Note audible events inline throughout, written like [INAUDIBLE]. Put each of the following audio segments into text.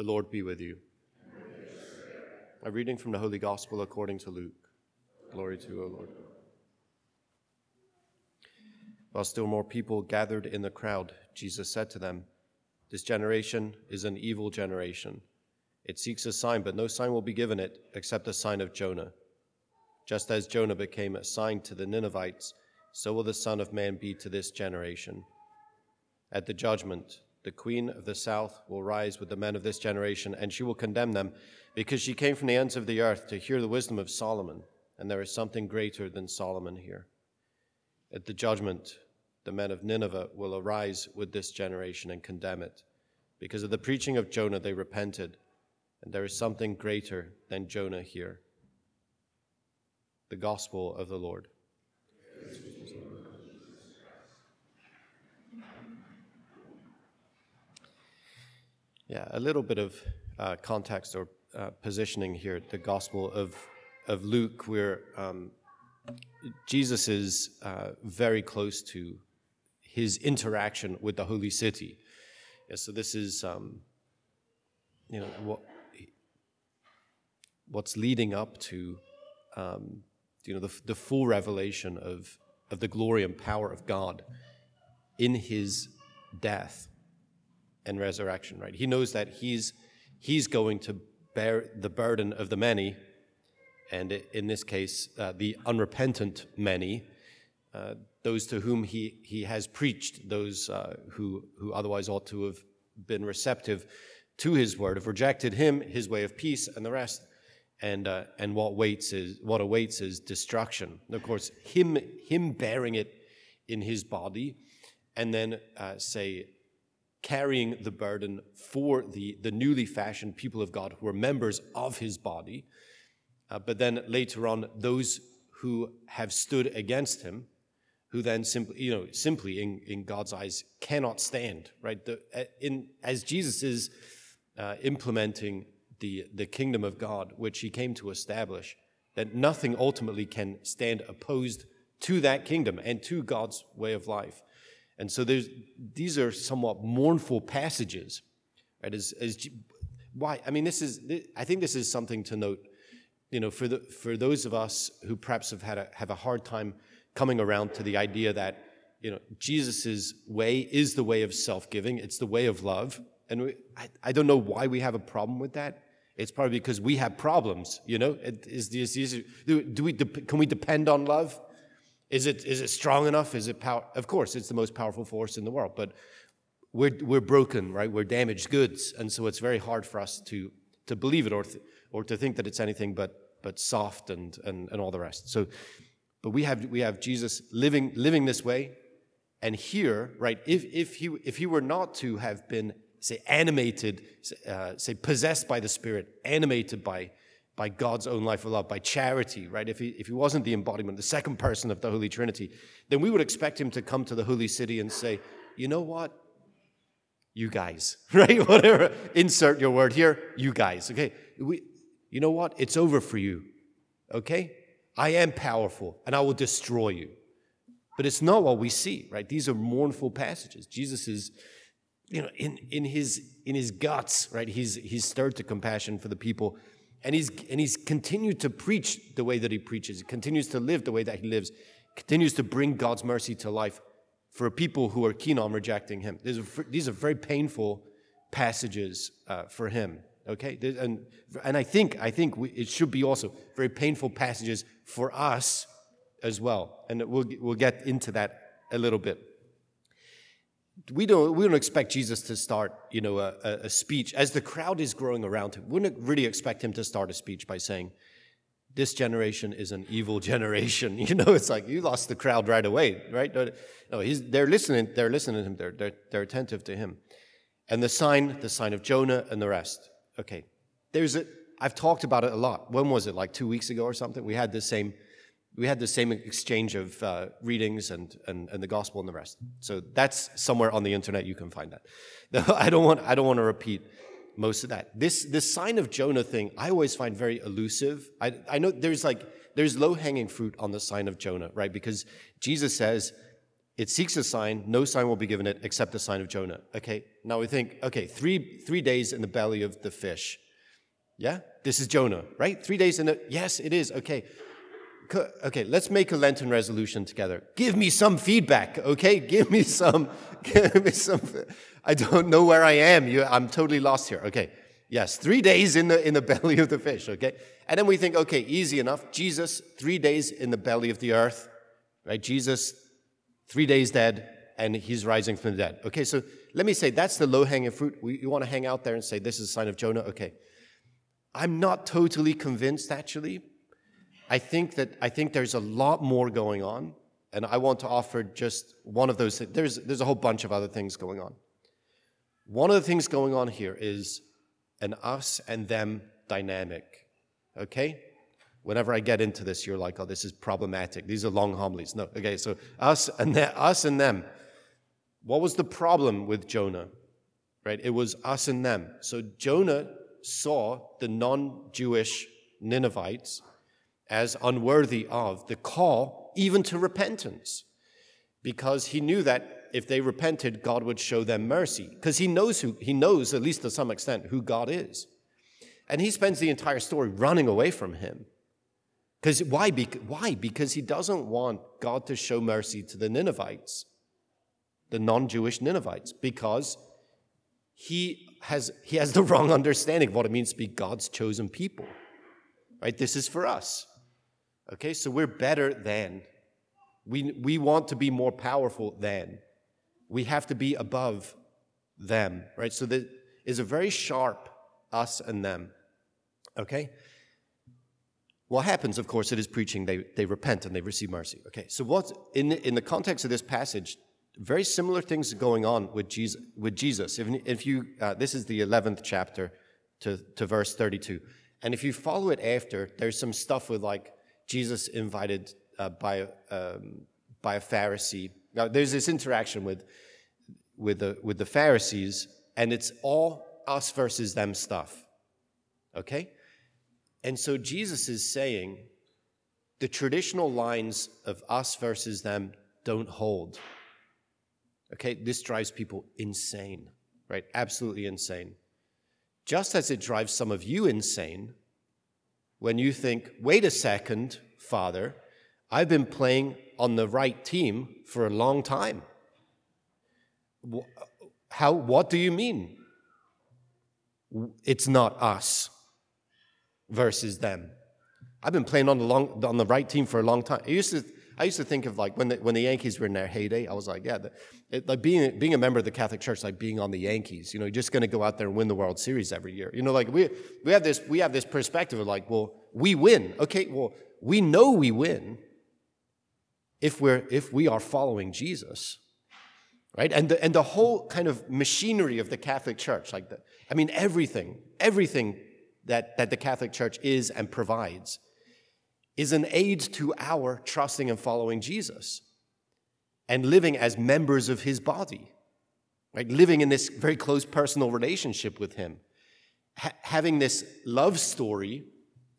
The Lord be with you. A reading from the Holy Gospel according to Luke. Glory to you, O Lord. While still more people gathered in the crowd, Jesus said to them, This generation is an evil generation. It seeks a sign, but no sign will be given it except the sign of Jonah. Just as Jonah became a sign to the Ninevites, so will the Son of Man be to this generation. At the judgment, the queen of the south will rise with the men of this generation, and she will condemn them, because she came from the ends of the earth to hear the wisdom of Solomon, and there is something greater than Solomon here. At the judgment, the men of Nineveh will arise with this generation and condemn it. Because of the preaching of Jonah, they repented, and there is something greater than Jonah here. The Gospel of the Lord. Yeah, a little bit of uh, context or uh, positioning here. The Gospel of of Luke, where um, Jesus is uh, very close to his interaction with the holy city. Yeah, so this is, um, you know, what what's leading up to, um, you know, the, the full revelation of of the glory and power of God in his death and resurrection, right? He knows that he's, he's going to bear the burden of the many, and in this case, uh, the unrepentant many, uh, those to whom he, he has preached, those uh, who, who otherwise ought to have been receptive to his word, have rejected him, his way of peace, and the rest. And, uh, and what waits is what awaits is destruction. And of course, him him bearing it in his body, and then uh, say carrying the burden for the, the newly fashioned people of God who are members of his body. Uh, but then later on, those who have stood against him, who then simply, you know, simply in, in God's eyes cannot stand, right? The, uh, in, as Jesus is uh, implementing the, the kingdom of God, which he came to establish, that nothing ultimately can stand opposed to that kingdom and to God's way of life. And so there's, these are somewhat mournful passages, right? As, as, why? I mean, this is, I think this is something to note, you know, for, the, for those of us who perhaps have had a, have a hard time coming around to the idea that, you know, Jesus' way is the way of self-giving. It's the way of love. And we, I, I don't know why we have a problem with that. It's probably because we have problems, you know? Is, is, is, do, do we, can we depend on love? Is it, is it strong enough? Is it power? Of course, it's the most powerful force in the world, but we're, we're broken, right? We're damaged goods. And so it's very hard for us to, to believe it or, th- or to think that it's anything but, but soft and, and, and all the rest. So, but we have, we have Jesus living, living this way. And here, right, if, if, he, if he were not to have been, say, animated, uh, say, possessed by the Spirit, animated by, by God's own life of love, by charity, right? If he, if he wasn't the embodiment, the second person of the Holy Trinity, then we would expect him to come to the Holy City and say, you know what? You guys, [LAUGHS] right? Whatever, insert your word here, you guys, okay? We, you know what? It's over for you, okay? I am powerful and I will destroy you. But it's not what we see, right? These are mournful passages. Jesus is, you know, in, in, his, in his guts, right? He's, he's stirred to compassion for the people and he's, and he's continued to preach the way that he preaches. He continues to live the way that he lives. Continues to bring God's mercy to life for people who are keen on rejecting him. These Are, these are very painful passages uh, for him. Okay, and and I think I think we, it should be also very painful passages for us as well. And we'll we'll get into that a little bit we don't, we don't expect Jesus to start, you know, a, a, speech. As the crowd is growing around him, we don't really expect him to start a speech by saying, this generation is an evil [LAUGHS] generation. [LAUGHS] You know, it's like you lost the crowd right away, right? No, he's, they're listening, they're listening to him, they're, they're, they're attentive to him. And the sign, the sign of Jonah and the rest. Okay. There's a, I've talked about it a lot. When was it? Like two weeks ago or something? We had the same we had the same exchange of uh, readings and, and, and the gospel and the rest. So that's somewhere on the internet. You can find that. [LAUGHS] I don't want, I don't want to repeat most of that. This, this sign of Jonah thing, I always find very elusive. I, I know there's like, there's low hanging fruit on the sign of Jonah, right? Because Jesus says, it seeks a sign, no sign will be given it except the sign of Jonah. Okay, now we think, okay, three, three days in the belly of the fish. Yeah, this is Jonah, right? Three days in the, yes, it is. Okay, okay, let's make a Lenten resolution together. Give me some feedback, okay? Give me some, [LAUGHS] give me some. I don't know where I am. You, I'm totally lost here. Okay, yes, three days in the in the [LAUGHS] belly of the fish. Okay, and then we think, okay, easy enough. Jesus, three days in the belly of the earth, right? Jesus three days dead, and he's rising from the dead. Okay, so let me say that's the low hanging fruit. We, you want to hang out there and say, this is a sign of Jonah? Okay. I'm not totally convinced, actually. I think that I think there's a lot more going on, and I want to offer just one of those. There's, there's a whole bunch of other things going on. One of the things going on here is an us and them dynamic. Okay? Whenever I get into this, you're like, oh, this is problematic. These are long homilies. No, okay, so us and them, us and them. What was the problem with Jonah? Right? It was us and them. So Jonah saw the non-Jewish Ninevites as unworthy of the call even to repentance because he knew that if they repented god would show them mercy because he knows who he knows at least to some extent who god is and he spends the entire story running away from him because why? why? Because he doesn't want God to show mercy to the Ninevites, the non-Jewish Ninevites, because he has he has the [LAUGHS] wrong understanding of what it means to be God's chosen people. Right? This is for us. Okay, so we're better than. We, we want to be more powerful than. We have to be above them. Right? So there is a very sharp us and them. Okay? What happens, of course, it is preaching, they, they repent and they receive mercy. Okay, so what, in, in the context of this passage, very similar things going on with Jesus. With Jesus. If, if you, uh, this is the 11th chapter to, to verse 32. And if you follow it after, there's some stuff with like Jesus invited uh, by, um, by a Pharisee. Now, there's this interaction with, with, the, with the Pharisees, and it's all us versus them stuff. Okay? And so Jesus is saying the traditional lines of us versus them don't hold. Okay, this drives people insane, right? Absolutely insane. Just as it drives some of you insane when you think, wait a second, Father, I've been playing on the right team for a long time. How, what do you mean? It's not us versus them. I've been playing on the long, on the right team for a long time. I used to, I used to think of like when the, when the Yankees were in their heyday, I was like, yeah, the, it, like being being a member of the Catholic Church, like being on the Yankees. You know, you're just going to go out there and win the World Series every year. You know, like we we have this we have this perspective of like, well, we win. Okay, well, we know we win if we're if we are following Jesus, right? And the, and the whole kind of machinery of the Catholic Church, like the, I mean, everything, everything that, that the Catholic Church is and provides is an aid to our trusting and following Jesus and living as members of his body, right? Living in this very close personal relationship with him. Ha- having this love story,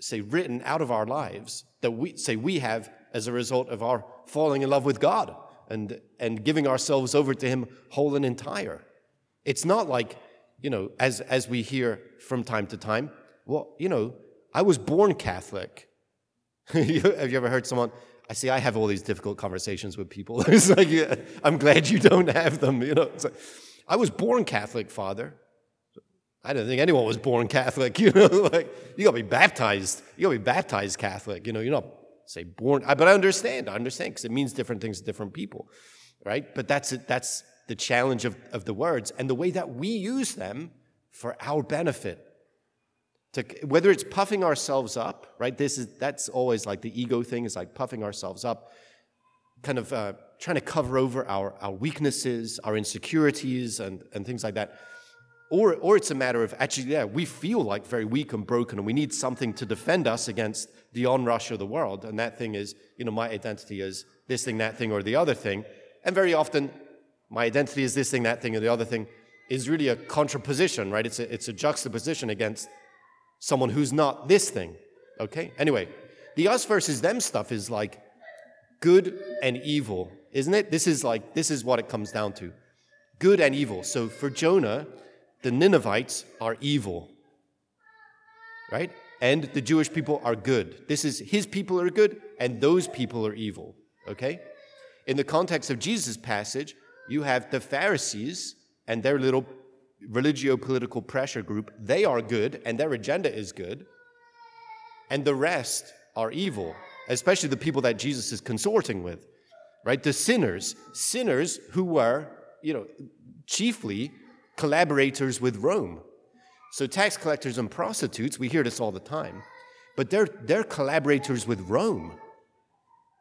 say, written out of our lives that we say we have as a result of our falling in love with God and, and giving ourselves over to him whole and entire. It's not like, you know, as, as we hear from time to time, well, you know, I was born Catholic. [LAUGHS] have you ever heard someone? I see. I have all these difficult conversations with people. [LAUGHS] it's like, yeah, I'm glad you don't have them. You know, like, I was born Catholic, Father. I don't think anyone was born Catholic. [LAUGHS] You know, like you got to be baptized. You got to be baptized Catholic. You know, you're not say born. But I understand. I understand because it means different things to different people, right? But that's it. That's the challenge of, of the words and the way that we use them for our benefit to, whether it's puffing ourselves up, right? This is that's always like the ego thing is like puffing ourselves up, kind of uh, trying to cover over our, our weaknesses, our insecurities, and, and things like that. Or, or it's a matter of actually, yeah, we feel like very weak and broken, and we need something to defend us against the onrush of the world. And that thing is, you know, my identity is this thing, that thing, or the other thing. And very often, my identity is this thing, that thing, or the other thing is really a contraposition, right? It's a, it's a juxtaposition against someone who's not this thing. Okay? Anyway, the us versus them stuff is like good and evil isn't it? This is like, this is what it comes down to good and evil. So for Jonah, the Ninevites are evil, right? And the Jewish people are good. This is his people are good, and those people are evil, okay? In the context of Jesus' passage, you have the Pharisees and their little religio political pressure group. They are good, and their agenda is good. And the rest are evil, especially the people that Jesus is consorting with, right? The sinners, sinners who were, you know, chiefly collaborators with Rome. So tax collectors and prostitutes, we hear this all the time, but they're, they're collaborators with Rome,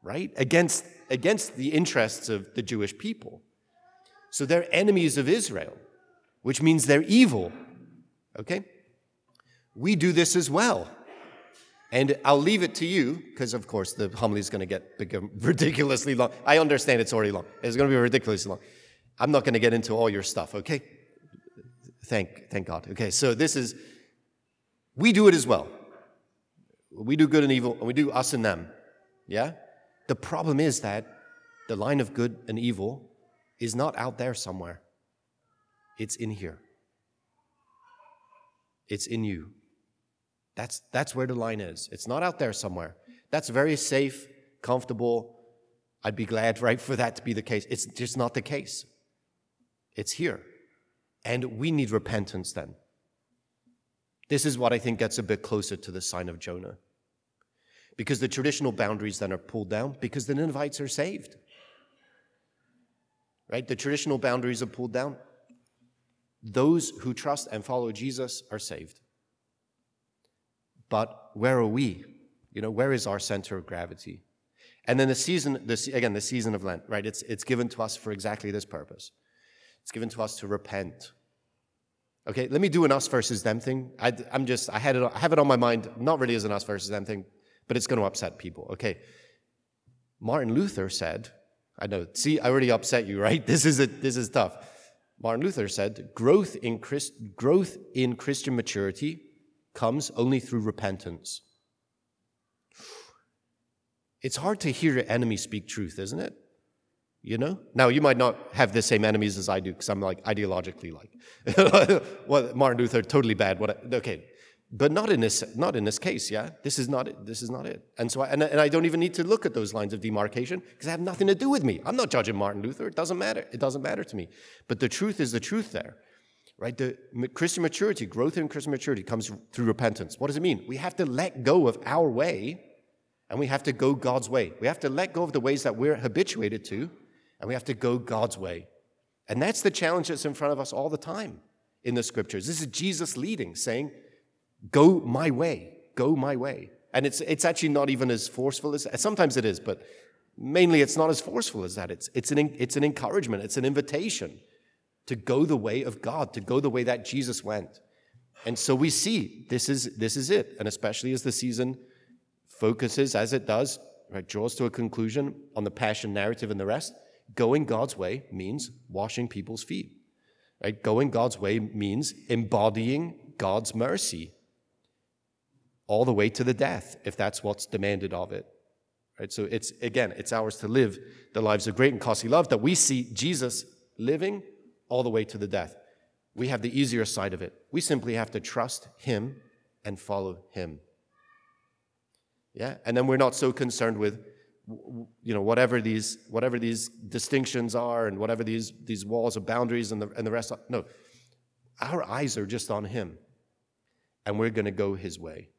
right? Against, against the interests of the Jewish people. So they're enemies of Israel, which means they're evil, okay? We do this as well. And I'll leave it to you, because of course the homily is going to get [LAUGHS] ridiculously long. I understand it's already long. It's going to be ridiculously long. I'm not going to get into all your stuff, okay? Thank, thank God. Okay, so this is, we do it as well. We do good and evil, and we do us and them. Yeah? The problem is that the line of good and evil is not out there somewhere, it's in here. It's in you. That's, that's where the line is. It's not out there somewhere. That's very safe, comfortable. I'd be glad, [LAUGHS] right, for that to be the case. It's just not the case. It's here. And we need repentance then. This is what I think gets a bit closer to the sign of Jonah. Because the traditional boundaries then are pulled down because the Ninevites are saved. Right? The traditional boundaries are pulled down. Those who trust and follow Jesus are saved. But where are we? You know, where is our center of gravity? And then the season, the, again, the season of Lent, right? It's, it's given to us for exactly this purpose. It's given to us to repent. Okay, let me do an us versus them thing. I—I'm just, I, had it, I have it on my mind, not really as an us versus them thing, but it's going to upset people. Okay, Martin Luther said, I know, see, I already upset you, right? [LAUGHS] This is, a, this is tough. Martin Luther said, growth in, Christ, growth in Christian maturity comes only through repentance. It's hard to hear your enemy speak truth, isn't it? You know? Now, you might not have the same enemies as I do because I'm like ideologically like, [LAUGHS] well, Martin Luther, totally bad. What? I, okay. But not in this, not in this case, yeah? This is not it. This is not it. And so, I, and, and I don't even need to look at those lines of demarcation because they have nothing to do with me. I'm not judging Martin Luther. It doesn't matter. It doesn't matter to me. But the truth is the truth there right? The Christian maturity, growth in Christian maturity comes through repentance. What does it mean? We have to let go of our way and we have to go God's way. We have to let go of the ways that we're habituated to and we have to go God's way. And that's the challenge that's in front of us all the time in the scriptures. This is Jesus leading, saying, Go my way, go my way. And it's, it's actually not even as forceful as sometimes it is, but mainly it's not as forceful as that. It's, it's, an, it's an encouragement, it's an invitation to go the way of God, to go the way that Jesus went. And so we see this is, this is it. And especially as the season focuses, as it does, right, draws to a conclusion on the passion narrative and the rest, going God's way means washing people's feet. Right? Going God's way means embodying God's mercy all the way to the death, if that's what's demanded of it. Right? So it's again, it's ours to live the lives of great and costly love that we see Jesus living all the way to the death. We have the easier side of it. We simply have to trust Him and follow Him. Yeah? And then we're not so concerned with you know whatever these whatever these distinctions are and whatever these these walls of boundaries and the and the rest are. no our eyes are just on him and we're going to go his way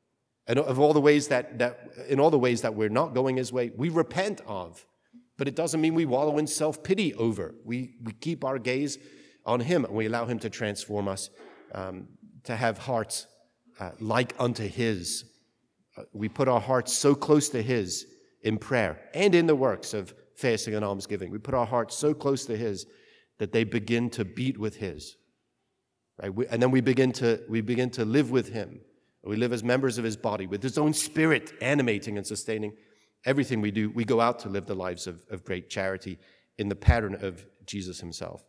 and of all the ways that that in all the ways that we're not going his way we repent of but it doesn't mean we wallow in self-pity over we we keep our gaze on Him and we allow Him to transform us um, to have hearts uh, like unto His. Uh, we put our hearts so close to His in prayer and in the works of fasting and almsgiving. We put our hearts so close to His that they begin to beat with His. Right? We, and then we begin, to, we begin to live with Him. We live as members of His body with His own Spirit animating and sustaining everything we do. We go out to live the lives of, of great charity in the pattern of Jesus Himself.